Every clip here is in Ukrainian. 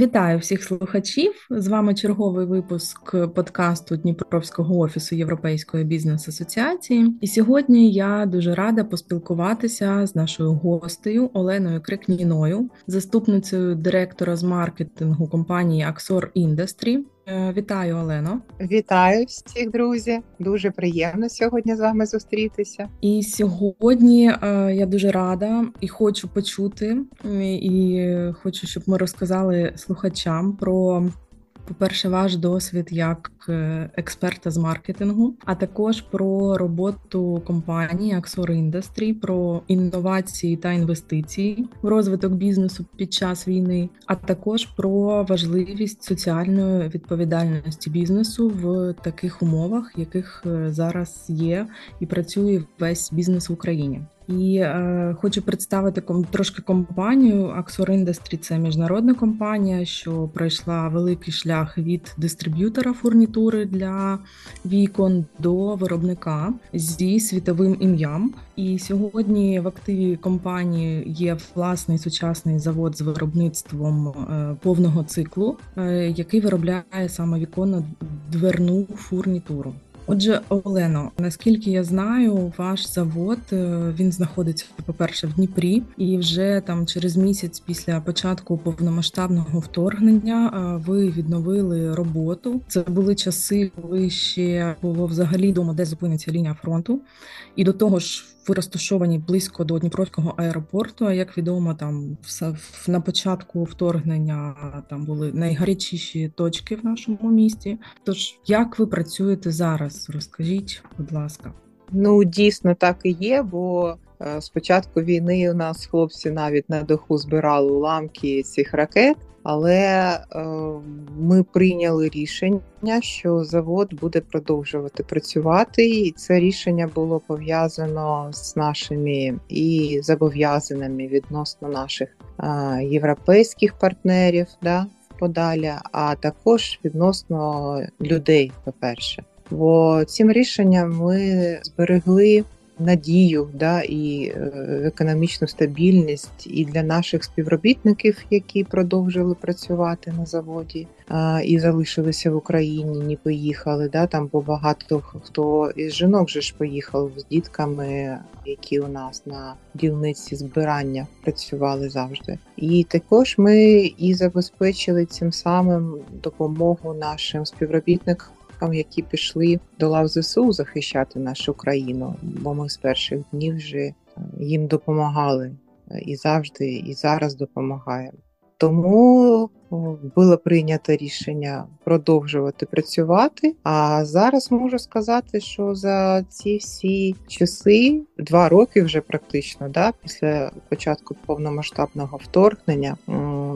Вітаю всіх слухачів. З вами черговий випуск подкасту Дніпровського офісу Європейської бізнес-асоціації. І сьогодні я дуже рада поспілкуватися з нашою гостею Оленою Крикніною, заступницею директора з маркетингу компанії Axor Industry. Е, вітаю, Олено. Вітаю всіх, друзі. Дуже приємно сьогодні з вами зустрітися. І сьогодні е, я дуже рада і хочу почути, і хочу, щоб ми розказали слухачам про по-перше, ваш досвід як е, експерта з маркетингу, а також про роботу компанії Axor Industry, про інновації та інвестиції в розвиток бізнесу під час війни, а також про важливість соціальної відповідальності бізнесу в таких умовах, яких е, зараз є і працює весь бізнес в Україні. І е, хочу представити ком трошки компанію. Axor Industry – це міжнародна компанія, що пройшла великий шлях від дистриб'ютора фурнітури для вікон до виробника зі світовим ім'ям. І сьогодні в активі компанії є власний сучасний завод з виробництвом е, повного циклу, е, який виробляє саме віконно дверну фурнітуру. Отже, Олено, наскільки я знаю, ваш завод е, він знаходиться по перше в Дніпрі, і вже там через місяць після початку повномасштабного вторгнення е, ви відновили роботу. Це були часи, коли ще було взагалі дома, де зупиниться лінія фронту, і до того ж ви розташовані близько до Дніпровського аеропорту. А як відомо, там все на початку вторгнення там були найгарячіші точки в нашому місті. Тож як ви працюєте зараз? Розкажіть, будь ласка. Ну дійсно так і є, бо е, з початку війни у нас хлопці навіть на даху збирали уламки цих ракет. Але е, ми прийняли рішення, що завод буде продовжувати працювати, і це рішення було пов'язано з нашими і зобов'язаними відносно наших е, європейських партнерів, да, подалі, а також відносно людей. По перше, бо цим рішенням ми зберегли надію да, і е, економічну стабільність і для наших співробітників, які продовжили працювати на заводі і залишилися в Україні, не поїхали. Да, Там бо багато хто із жінок вже ж поїхав з дітками, які у нас на дільниці збирання працювали завжди. І також ми і забезпечили цим самим допомогу нашим співробітникам діткам, які пішли до лав ЗСУ захищати нашу країну, бо ми з перших днів вже е, їм допомагали е, і завжди, і зараз допомагаємо. Тому було прийнято рішення продовжувати працювати. А зараз можу сказати, що за ці всі часи, два роки вже практично, да, після початку повномасштабного вторгнення,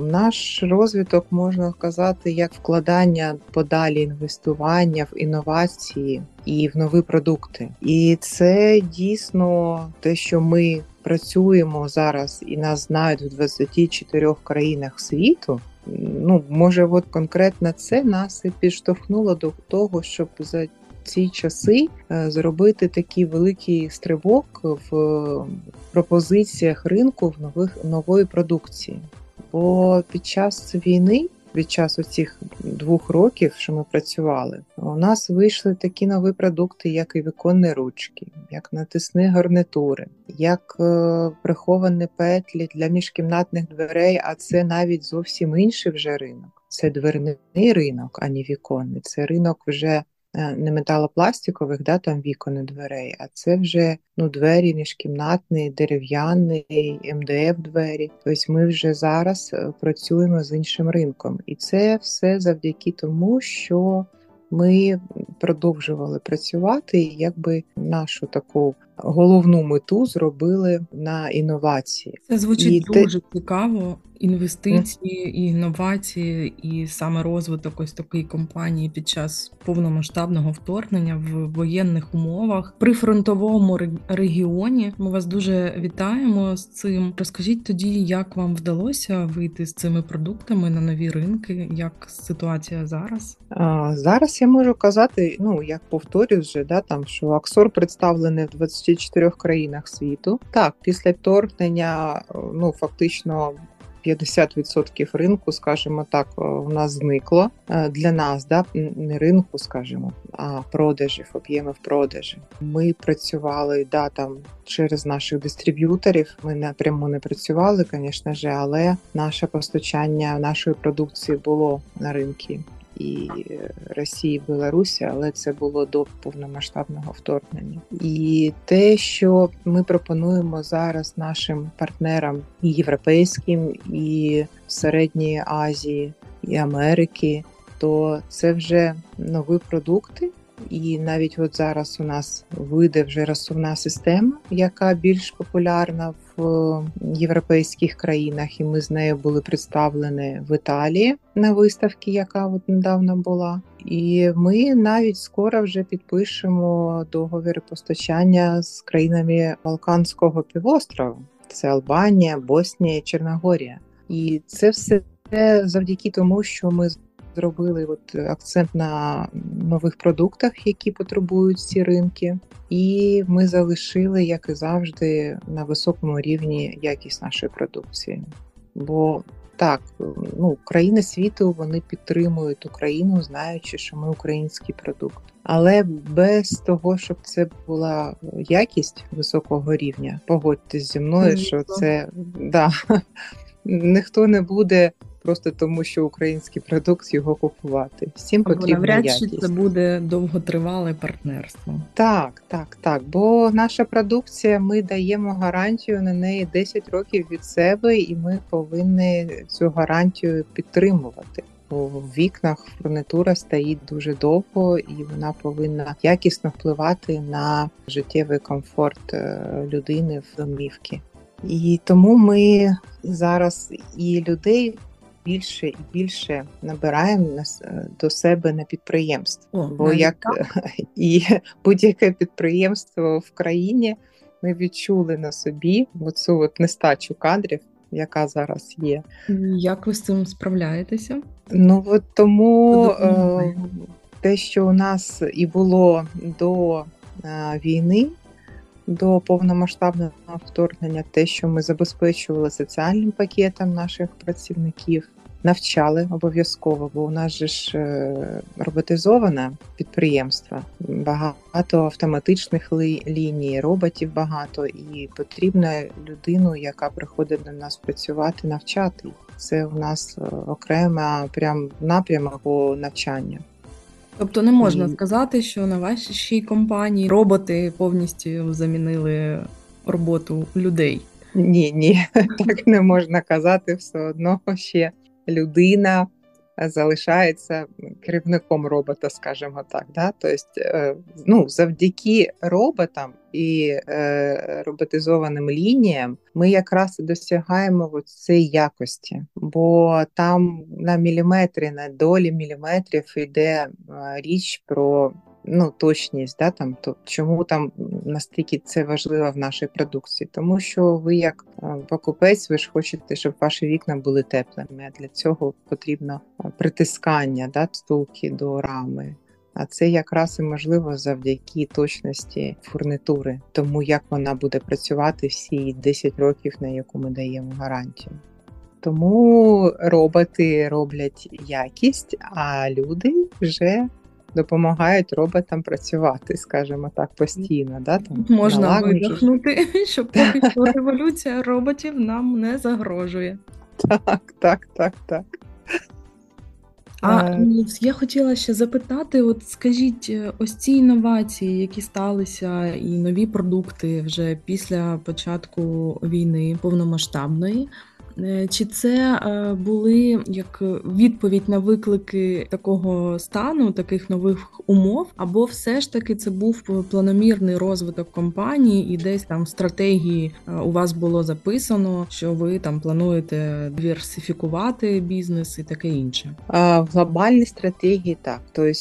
наш розвиток можна сказати як вкладання подалі інвестування в інновації і в нові продукти. І це дійсно те, що ми працюємо зараз і нас знають в 24 країнах світу. Ну, може, от конкретно це нас і підштовхнуло до того, щоб за ці часи е, зробити такий великий стрибок в пропозиціях ринку в нових нової продукції. Бо під час війни від часу цих двох років, що ми працювали, у нас вийшли такі нові продукти, як і віконні ручки, як натисні гарнитури, як е, приховані петлі для міжкімнатних дверей, а це навіть зовсім інший вже ринок. Це дверний ринок, а не віконний. Це ринок вже не металопластикових, да, там вікон і дверей, а це вже ну, двері міжкімнатні, дерев'яні, МДФ двері. Тобто ми вже зараз е, працюємо з іншим ринком. І це все завдяки тому, що ми продовжували працювати, і якби нашу таку головну мету зробили на інновації. Це звучить і дуже те... цікаво інвестиції, і інновації, і саме розвиток ось такої компанії під час повномасштабного вторгнення в воєнних умовах при фронтовому регіоні. Ми вас дуже вітаємо з цим. Розкажіть тоді, як вам вдалося вийти з цими продуктами на нові ринки? Як ситуація зараз? А, Зараз я можу казати, ну як повторюсь вже, да там що Аксор представлений в 24 країнах світу. Так, після вторгнення, ну фактично 50% ринку, скажімо так, у нас зникло для нас, да не ринку, скажімо, а продажів, об'ємів продажі. Ми працювали да там через наших дистриб'юторів. Ми напряму не працювали, звісно ж, але наше постачання нашої продукції було на ринку і Росії, Білорусі, але це було до повномасштабного вторгнення. І те, що ми пропонуємо зараз нашим партнерам і європейським, і середньої Азії, і Америки, то це вже нові продукти. І навіть от зараз у нас вийде вже розсувна система, яка більш популярна в європейських країнах, і ми з нею були представлені в Італії на виставці, яка от недавно була. І ми навіть скоро вже підпишемо договір постачання з країнами Балканського півострову. Це Албанія, Боснія, Чорногорія. І це все завдяки тому, що ми зробили от акцент на нових продуктах, які потребують ці ринки, і ми залишили, як і завжди, на високому рівні якість нашої продукції. Бо так, ну країни світу вони підтримують Україну, знаючи, що ми український продукт. Але без того, щоб це була якість високого рівня, погодьтесь зі мною, що це да ніхто не буде просто тому, що український продукт його купувати. Всім потрібна навряд якість. чи це буде довготривале партнерство. Так, так, так. Бо наша продукція, ми даємо гарантію на неї 10 років від себе, і ми повинні цю гарантію підтримувати. Бо в вікнах фурнитура стоїть дуже довго, і вона повинна якісно впливати на життєвий комфорт е, людини в домівці. І тому ми зараз і людей більше і більше набираємо нас до себе на підприємство. О, Бо як і будь-яке підприємство в країні ми відчули на собі оцю от нестачу кадрів, яка зараз є. Як ви з цим справляєтеся? Ну от тому е, те, що у нас і було до е, війни. До повномасштабного вторгнення, те, що ми забезпечували соціальним пакетом наших працівників, навчали обов'язково, бо у нас же ж е, роботизоване підприємство, багато автоматичних ліній, роботів багато, і потрібно людину, яка приходить до нас працювати, навчати. Це у нас е, окрема прям напрямок по навчанню. Тобто не можна сказати, що на вашій компанії роботи повністю замінили роботу людей. Ні, ні, так не можна казати все одно ще людина залишається керівником робота, скажімо так. Да? Тобто, ну, завдяки роботам і е, роботизованим лініям ми якраз досягаємо цієї якості, бо там на міліметрі, на долі міліметрів йде річ про ну, точність, да, там, то чому там настільки це важливо в нашій продукції? Тому що ви, як покупець, ви ж хочете, щоб ваші вікна були теплими. А для цього потрібно притискання да, стулки до рами. А це якраз і можливо завдяки точності фурнитури, тому як вона буде працювати всі 10 років, на яку ми даємо гарантію. Тому роботи роблять якість, а люди вже допомагають роботам працювати, скажімо так, постійно. Да, там, Можна видихнути, щоб поки що революція роботів нам не загрожує. Так, так, так, так. А е. я хотіла ще запитати: от скажіть, е, ось ці інновації, які сталися, і нові продукти вже після початку війни повномасштабної. Е, чи це е, були як відповідь на виклики такого стану, таких нових умов, або все ж таки це був планомірний розвиток компанії, і десь там в стратегії е, у вас було записано, що ви там плануєте диверсифікувати бізнес і таке інше? В глобальній стратегії так, тобто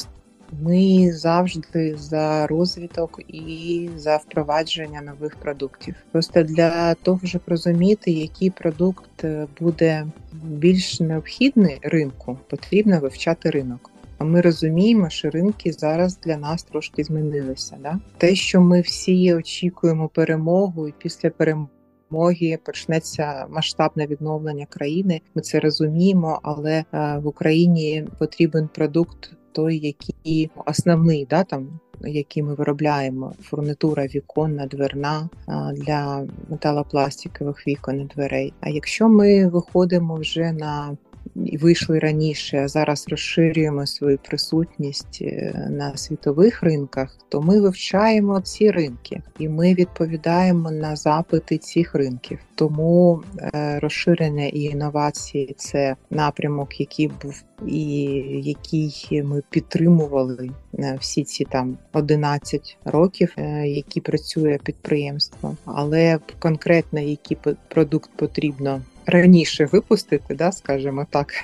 ми завжди за розвиток і за впровадження нових продуктів. Просто для того, щоб розуміти, який продукт е, буде більш необхідний ринку, потрібно вивчати ринок. А ми розуміємо, що ринки зараз для нас трошки змінилися. Да? Те, що ми всі очікуємо перемогу, і після перемоги перемоги почнеться масштабне відновлення країни. Ми це розуміємо, але в Україні потрібен продукт той, який основний, да там які ми виробляємо: фурнитура віконна, дверна для металопластикових вікон і дверей. А якщо ми виходимо вже на вийшли раніше, а зараз розширюємо свою присутність е, на світових ринках, то ми вивчаємо ці ринки і ми відповідаємо на запити цих ринків. Тому е, розширення і інновації це напрямок, який був і який ми підтримували е, всі ці там 11 років, які працює підприємство, але конкретно який продукт потрібно раніше випустити, да, скажімо так,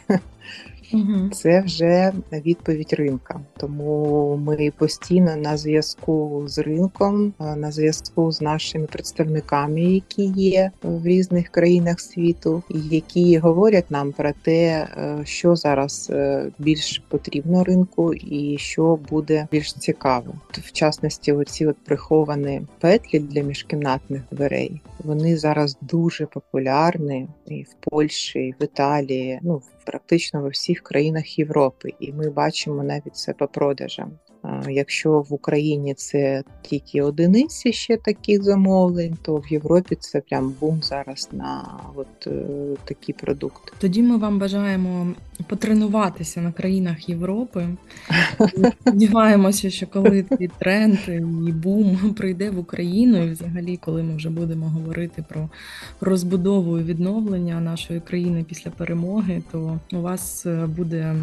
Угу. Це вже відповідь ринка. Тому ми постійно на зв'язку з ринком, на зв'язку з нашими представниками, які є в різних країнах світу, які говорять нам про те, е, що зараз е, більш потрібно ринку, і що буде більш цікаво. В частності, оці от приховані петлі для міжкімнатних дверей. Вони зараз дуже популярні і в Польщі, і в Італії. Ну практично в усіх країнах Європи, і ми бачимо навіть це по продажам. Якщо в Україні це тільки одиниці ще таких замовлень, то в Європі це прям бум зараз на от е, такі продукти. Тоді ми вам бажаємо потренуватися на країнах Європи. Сподіваємося, що коли цей тренд і бум прийде в Україну, і взагалі, коли ми вже будемо говорити про розбудову і відновлення нашої країни після перемоги, то у вас е, буде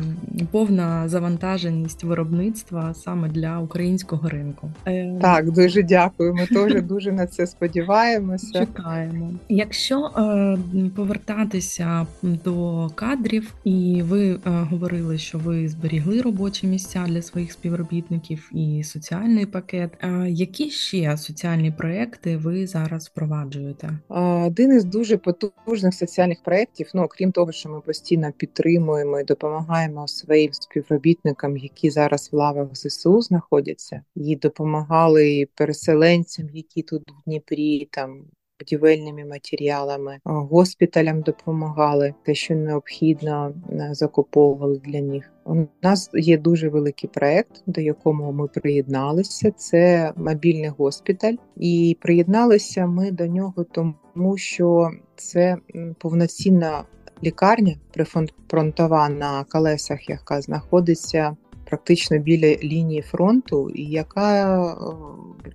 повна завантаженість виробництва саме для українського ринку. Е, так, дуже дякую. Ми теж дуже на це сподіваємося. Чекаємо. Якщо е, повертатися до кадрів, і ви е, говорили, що ви зберігли робочі місця для своїх співробітників і соціальний пакет. Е, які ще соціальні проекти ви зараз впроваджуєте? Один із дуже потужних соціальних проєктів, ну окрім того, що ми постійно підтримуємо і допомагаємо своїм співробітникам, які зараз в лавах ЗСУ знаходяться, і допомагали переселенцям, які тут в Дніпрі, там будівельними матеріалами, госпіталям допомагали те, що необхідно е, закуповували для них. У нас є дуже великий проект, до якого ми приєдналися. Це мобільний госпіталь, і приєдналися ми до нього, тому що це повноцінна лікарня прифронтова на колесах, яка знаходиться практично біля лінії фронту, і яка е,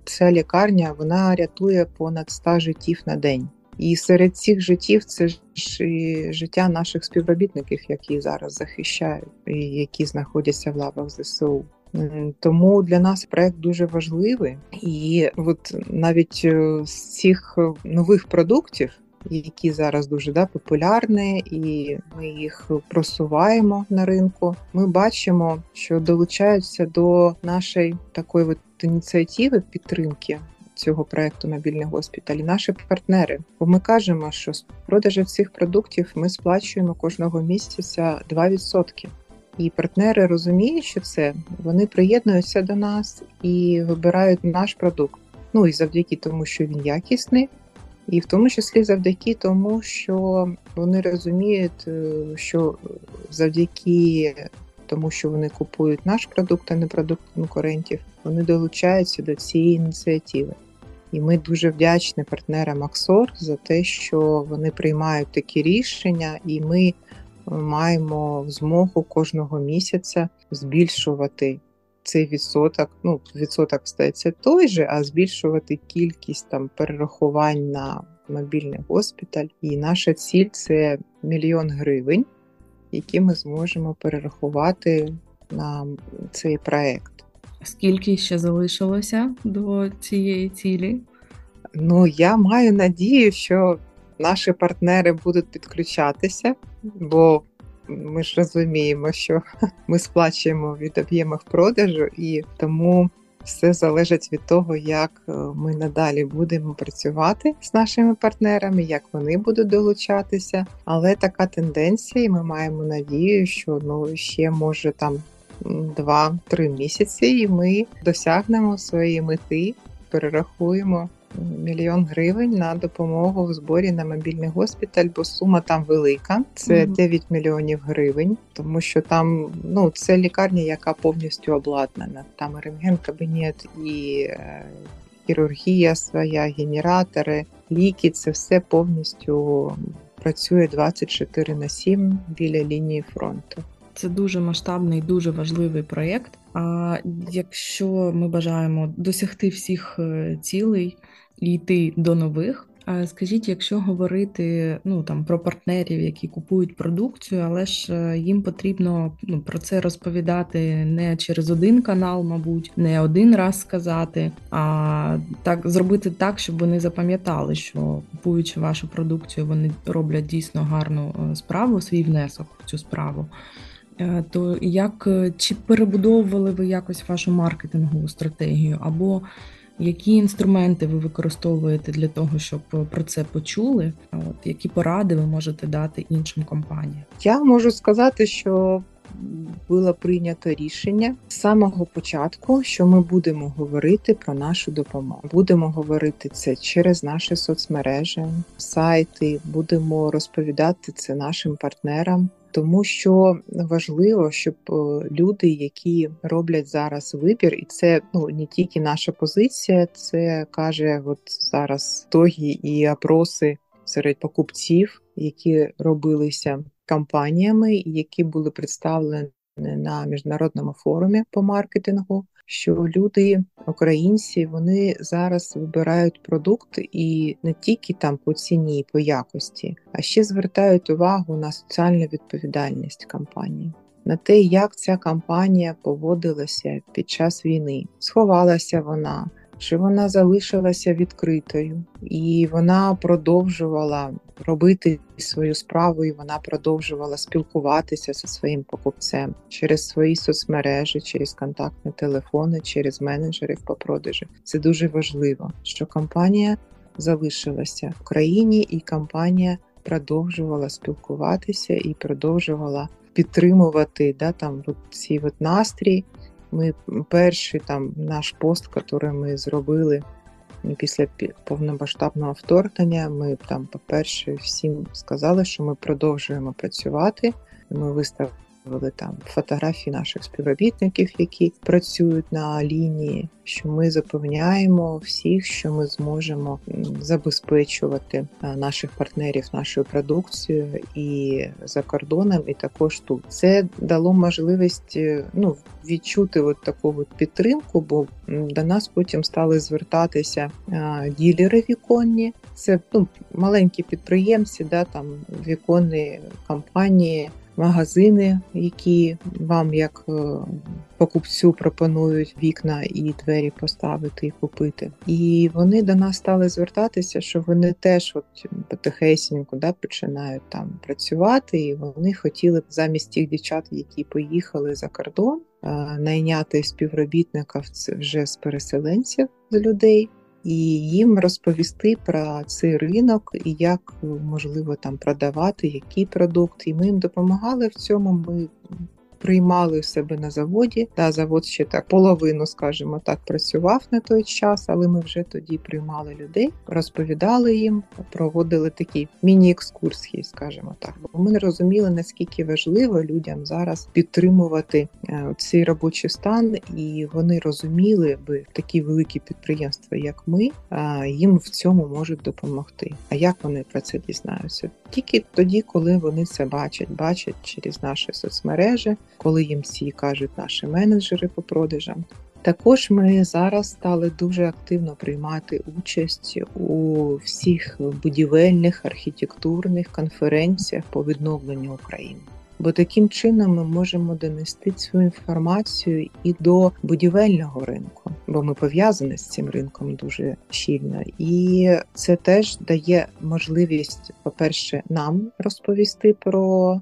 ця лікарня вона рятує понад 100 життів на день. І серед цих життів це ж і життя наших співробітників, які зараз захищають, і які знаходяться в лавах ЗСУ. Тому для нас проект дуже важливий, і от навіть е, з цих нових продуктів, які зараз дуже да, популярні, і ми їх просуваємо на ринку. Ми бачимо, що долучаються до нашої такої от ініціативи підтримки. Цього проекту мобільний госпіталь наші партнери. Бо ми кажемо, що з продажу цих продуктів ми сплачуємо кожного місяця 2%. І партнери розуміють, що це вони приєднуються до нас і вибирають наш продукт. Ну і завдяки тому, що він якісний, і в тому числі завдяки тому, що вони розуміють, е, що завдяки тому, що вони купують наш продукт, а не продукт конкурентів, вони долучаються до цієї ініціативи. І ми дуже вдячні партнерам Аксор за те, що вони приймають такі рішення, і ми маємо змогу кожного місяця збільшувати цей відсоток, ну відсоток стається той же, а збільшувати кількість там перерахувань на мобільний госпіталь. І наша ціль це мільйон гривень, які ми зможемо перерахувати на цей проект. Скільки ще залишилося до цієї цілі? Ну я маю надію, що наші партнери будуть підключатися, бо ми ж розуміємо, що ми сплачуємо від об'ємів продажу, і тому все залежить від того, як е, ми надалі будемо працювати з нашими партнерами, як вони будуть долучатися. Але така тенденція, і ми маємо надію, що ну ще може там 2-3 місяці, і ми досягнемо своєї мети, перерахуємо мільйон гривень на допомогу в зборі на мобільний госпіталь, бо сума там велика. Це 9 мільйонів гривень, тому що там ну це лікарня, яка повністю обладнана. Там рентген кабінет і е, хірургія своя, генератори, ліки це все повністю працює 24 на 7 біля лінії фронту. Це дуже масштабний, дуже важливий проєкт. А якщо ми бажаємо досягти всіх е, цілей йти до нових, Скажіть, якщо говорити ну там про партнерів, які купують продукцію, але ж е, їм потрібно ну про це розповідати не через один канал, мабуть, не один раз сказати, а так зробити так, щоб вони запам'ятали, що купуючи вашу продукцію, вони роблять дійсно гарну е, справу, свій внесок в цю справу. Е, то як чи перебудовували ви якось вашу маркетингову стратегію або які інструменти ви використовуєте для того, щоб про це почули? От які поради ви можете дати іншим компаніям? Я можу сказати, що було прийнято рішення з самого початку, що ми будемо говорити про нашу допомогу. Будемо говорити це через наші соцмережі, сайти, будемо розповідати це нашим партнерам тому що важливо, щоб е, люди, які роблять зараз вибір, і це ну не тільки наша позиція, це каже от зараз тогі і опроси серед покупців, які робилися компаніями, які були представлені на міжнародному форумі по маркетингу що люди, українці, вони зараз вибирають продукт і не тільки там по ціні, по якості, а ще звертають увагу на соціальну відповідальність компанії. На те, як ця кампанія поводилася під час війни, сховалася вона, чи вона залишилася відкритою, і вона продовжувала робити свою справу, і вона продовжувала спілкуватися зі своїм покупцем через свої соцмережі, через контактні телефони, через менеджерів по продажі. Це дуже важливо, що компанія залишилася в країні, і компанія продовжувала спілкуватися і продовжувала підтримувати да, там от ці от настрій. Ми перший там наш пост, який ми зробили після повномасштабного вторгнення, ми там, по-перше, всім сказали, що ми продовжуємо працювати. Ми виставили вивели там фотографії наших співробітників, які працюють на лінії. Що ми запевняємо всіх, що ми зможемо забезпечувати наших партнерів нашою продукцією і за кордоном, і також тут це дало можливість е, ну відчути от таку от підтримку, бо до нас потім стали звертатися ділери віконні. Це ну маленькі підприємці, да там віконні компанії магазини, які вам як е, покупцю пропонують вікна і двері поставити і купити. І вони до нас стали звертатися, що вони теж от потихесеньку да, починають там працювати, і вони хотіли б замість тих дівчат, які поїхали за кордон, е, найняти співробітника вже з переселенців з людей і їм розповісти про цей ринок і як можливо там продавати, який продукт. І ми їм допомагали в цьому. Ми приймали в себе на заводі. Да, Завод ще так половину, скажімо так, працював на той час, але ми вже тоді приймали людей, розповідали їм, проводили такі міні-екскурсії, скажімо так. Бо ми не розуміли, наскільки важливо людям зараз підтримувати е, цей робочий стан, і вони розуміли би такі великі підприємства, як ми, їм в цьому можуть допомогти. А як вони про це дізнаються? Тільки тоді, коли вони це бачать, бачать через наші соцмережі, коли їм всі кажуть наші менеджери по продажам. Також ми зараз стали дуже активно приймати участь у всіх будівельних архітектурних конференціях по відновленню України. Бо таким чином ми можемо донести цю інформацію і до будівельного ринку, бо ми пов'язані з цим ринком дуже щільно, і це теж дає можливість, по-перше, нам розповісти про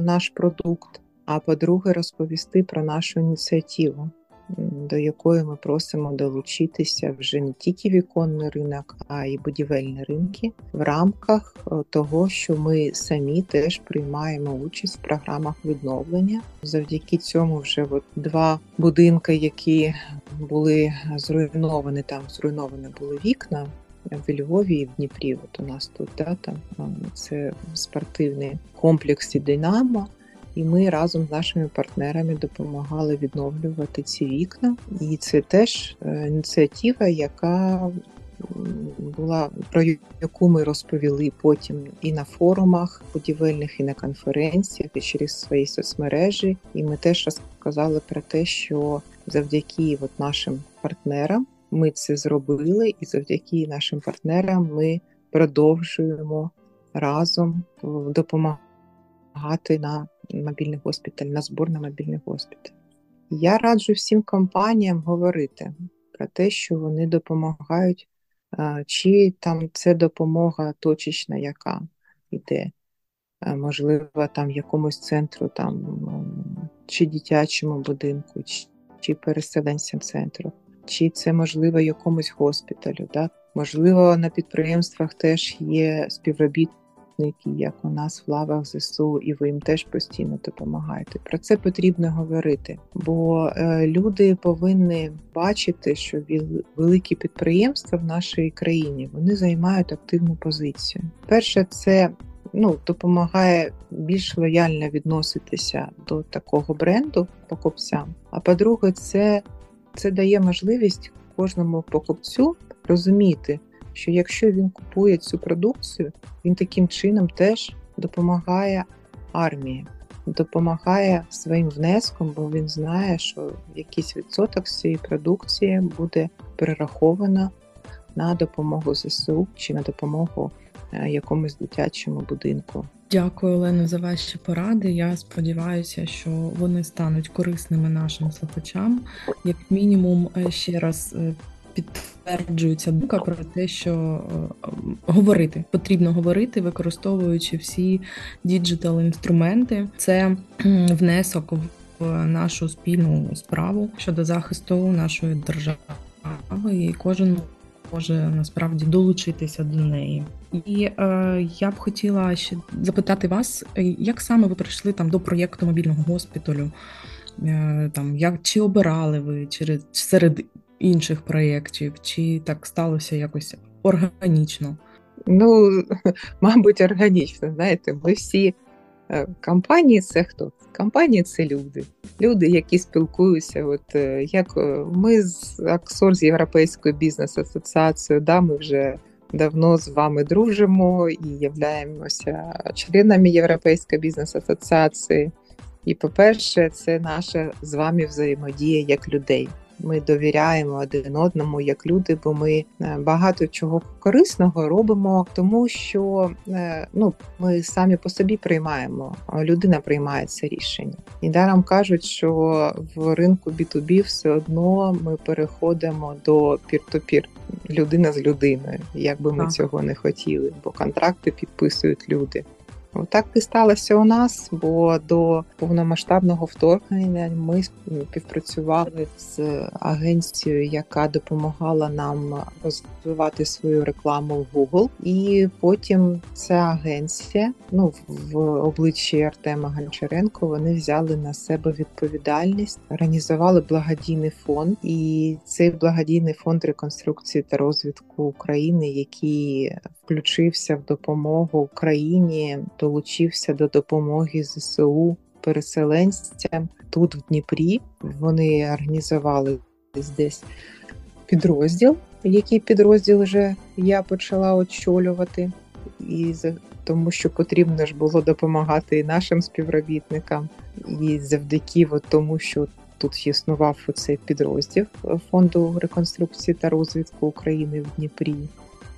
наш продукт а по-друге, розповісти про нашу ініціативу, до якої ми просимо долучитися вже не тільки віконний ринок, а й будівельні ринки в рамках е, того, що ми самі теж приймаємо участь в програмах відновлення. Завдяки цьому вже от два будинки, які були зруйновані, там зруйновані були вікна. в Львові і в Дніпрі. От у нас тут да, там це спортивний комплекс і Динамо. І ми разом з нашими партнерами допомагали відновлювати ці вікна. І це теж е, ініціатива, яка була про яку ми розповіли потім і на форумах будівельних, і на конференціях, і через свої соцмережі. І ми теж розказали про те, що завдяки от нашим партнерам ми це зробили, і завдяки нашим партнерам ми продовжуємо разом допомагати на мобільний госпіталь, на збор на мобільний госпіталь. Я раджу всім компаніям говорити про те, що вони допомагають, чи там це допомога точечна, яка йде, можливо, там якомусь центру, там, чи дитячому будинку, чи переселенцям центру, чи це можливо якомусь госпіталю. Да? Можливо, на підприємствах теж є співробітники як у нас в лавах ЗСУ, і ви їм теж постійно допомагаєте. Про це потрібно говорити, бо е, люди повинні бачити, що великі підприємства в нашій країні вони займають активну позицію. Перше, це ну, допомагає більш лояльно відноситися до такого бренду покупцям. А по-друге, це, це дає можливість кожному покупцю розуміти що якщо він купує цю продукцію, він таким чином теж допомагає армії, допомагає своїм внеском, бо він знає, що якийсь відсоток цієї продукції буде перераховано на допомогу ЗСУ чи на допомогу е, якомусь дитячому будинку. Дякую, Олено, за ваші поради. Я сподіваюся, що вони стануть корисними нашим слухачам. Як мінімум, е, ще раз е, підтверджується думка про те, що е, говорити потрібно говорити, використовуючи всі digital інструменти. Це внесок в нашу спільну справу щодо захисту нашої держави, і кожен може насправді долучитися до неї. І е, я б хотіла ще запитати вас, як саме ви прийшли там до проєкту мобільного госпіталю? Е, там як чи обирали ви через серед інших проєктів, чи так сталося якось органічно? Ну, мабуть, органічно. Знаєте, ми всі е, компанії це хто? Компанії це люди. Люди, які спілкуються. От е, як е, ми з Аксор з Європейською бізнес-асоціацією, да, ми вже давно з вами дружимо і являємося членами Європейської бізнес-асоціації. І, по-перше, це наша з вами взаємодія як людей. Ми довіряємо один одному як люди, бо ми е, багато чого корисного робимо, тому що е, ну ми самі по собі приймаємо. Людина приймає це рішення. І даром кажуть, що в ринку B2B все одно ми переходимо до пір-то-пір. Людина з людиною, як би ми так. цього не хотіли, бо контракти підписують люди. Так і сталося у нас, бо до повномасштабного вторгнення ми співпрацювали з агенцією, яка допомагала нам розвивати свою рекламу в Google. І потім ця агенція, ну в обличчі Артема Гончаренко, вони взяли на себе відповідальність, організували благодійний фонд, і цей благодійний фонд реконструкції та розвитку України, який включився в допомогу Україні долучився до допомоги ЗСУ переселенцям тут, в Дніпрі. Вони організували десь підрозділ, який підрозділ вже я почала очолювати, і тому що потрібно ж було допомагати і нашим співробітникам, і завдяки тому, що тут існував цей підрозділ фонду реконструкції та розвитку України в Дніпрі.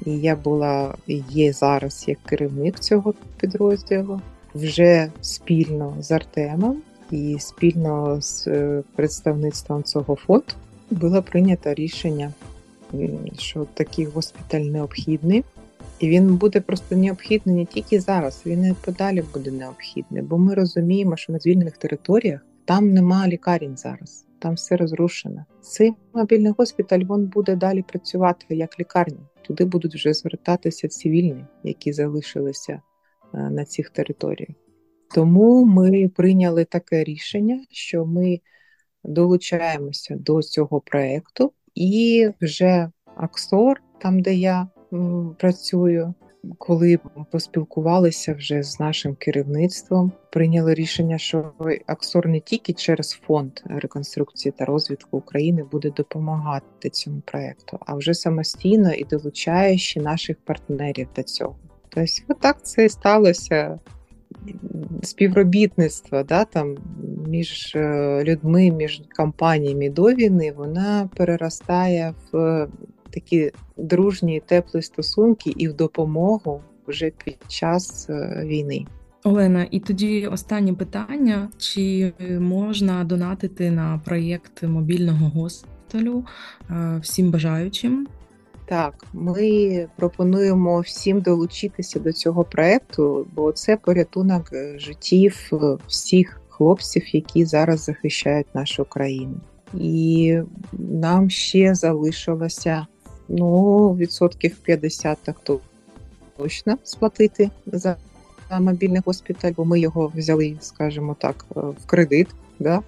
І я була є зараз як керівник цього підрозділу вже спільно з Артемом і спільно з е, представництвом цього фонду було прийнято рішення, що такий госпіталь необхідний. І він буде просто необхідний не тільки зараз, він і подалі буде необхідний, бо ми розуміємо, що на звільнених територіях там немає лікарень зараз, там все розрушено. Цей мобільний госпіталь він буде далі працювати як лікарня туди будуть вже звертатися цивільні, які залишилися е, на цих територіях. Тому ми прийняли таке рішення, що ми долучаємося до цього проекту, і вже Аксор, там де я працюю. Коли поспілкувалися вже з нашим керівництвом, прийняли рішення, що Аксор не тільки через фонд реконструкції та розвитку України буде допомагати цьому проекту, а вже самостійно і долучаючи наших партнерів до цього. Тобто, отак це і сталося. Співробітництво да, там, між е, людьми, між компаніями до війни, вона переростає в такі дружні, теплі стосунки і в допомогу вже під час е, війни. Олена, і тоді останнє питання: чи можна донатити на проєкт мобільного госпіталю е, всім бажаючим? Так, ми пропонуємо всім долучитися до цього проекту, бо це порятунок е, життів всіх хлопців, які зараз захищають нашу країну. І нам ще залишилося ну, відсотків 50 так то точно сплатити за мобільний госпіталь, бо ми його взяли, скажімо так, е, в кредит, да?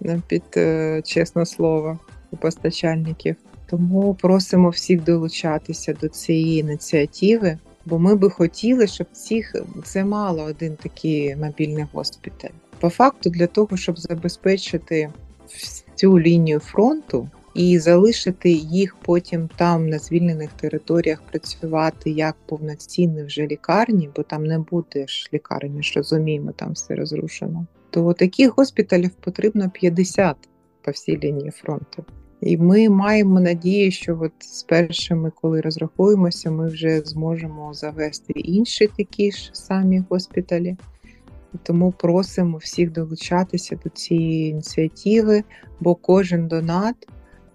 під е, чесне слово у постачальників. Тому просимо всіх долучатися до цієї ініціативи, бо ми би хотіли, щоб всіх це мало один такий мобільний госпіталь. По факту, для того, щоб забезпечити всю лінію фронту, і залишити їх потім там на звільнених територіях працювати як повноцінні вже лікарні, бо там не буде ж лікарні, що розуміємо, там все розрушено. То таких госпіталів потрібно 50 по всій лінії фронту. І ми маємо надію, що от з першими, коли розрахуємося, ми вже зможемо завести інші такі ж самі госпіталі. Тому просимо всіх долучатися до цієї ініціативи, бо кожен донат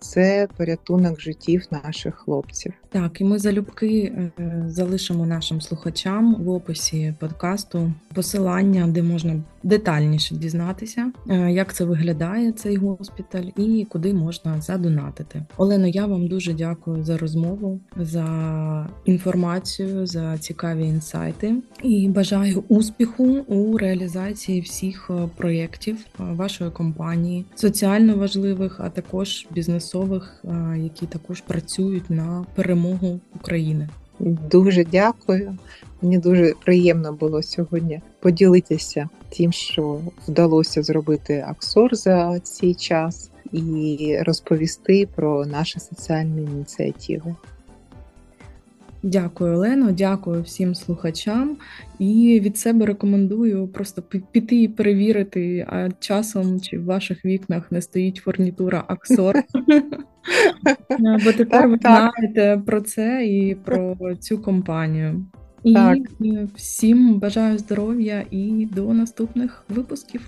це порятунок життів наших хлопців. Так, і ми залюбки е, залишимо нашим слухачам в описі подкасту посилання, де можна детальніше дізнатися, е, як це виглядає цей госпіталь і куди можна задонатити. Олено, я вам дуже дякую за розмову, за інформацію, за цікаві інсайти і бажаю успіху у реалізації всіх е, проєктів вашої компанії, соціально важливих, а також бізнесових, які також працюють на перемогу України. Дуже дякую. Мені дуже приємно було сьогодні поділитися тим, що вдалося зробити Аксор за цей час, і розповісти про наші соціальні ініціативи. Дякую, Олено, дякую всім слухачам. І від себе рекомендую просто піти і перевірити, а часом чи в ваших вікнах не стоїть фурнітура Аксор. Бо тепер ви знаєте про це і про цю компанію. І так. всім бажаю здоров'я і до наступних випусків.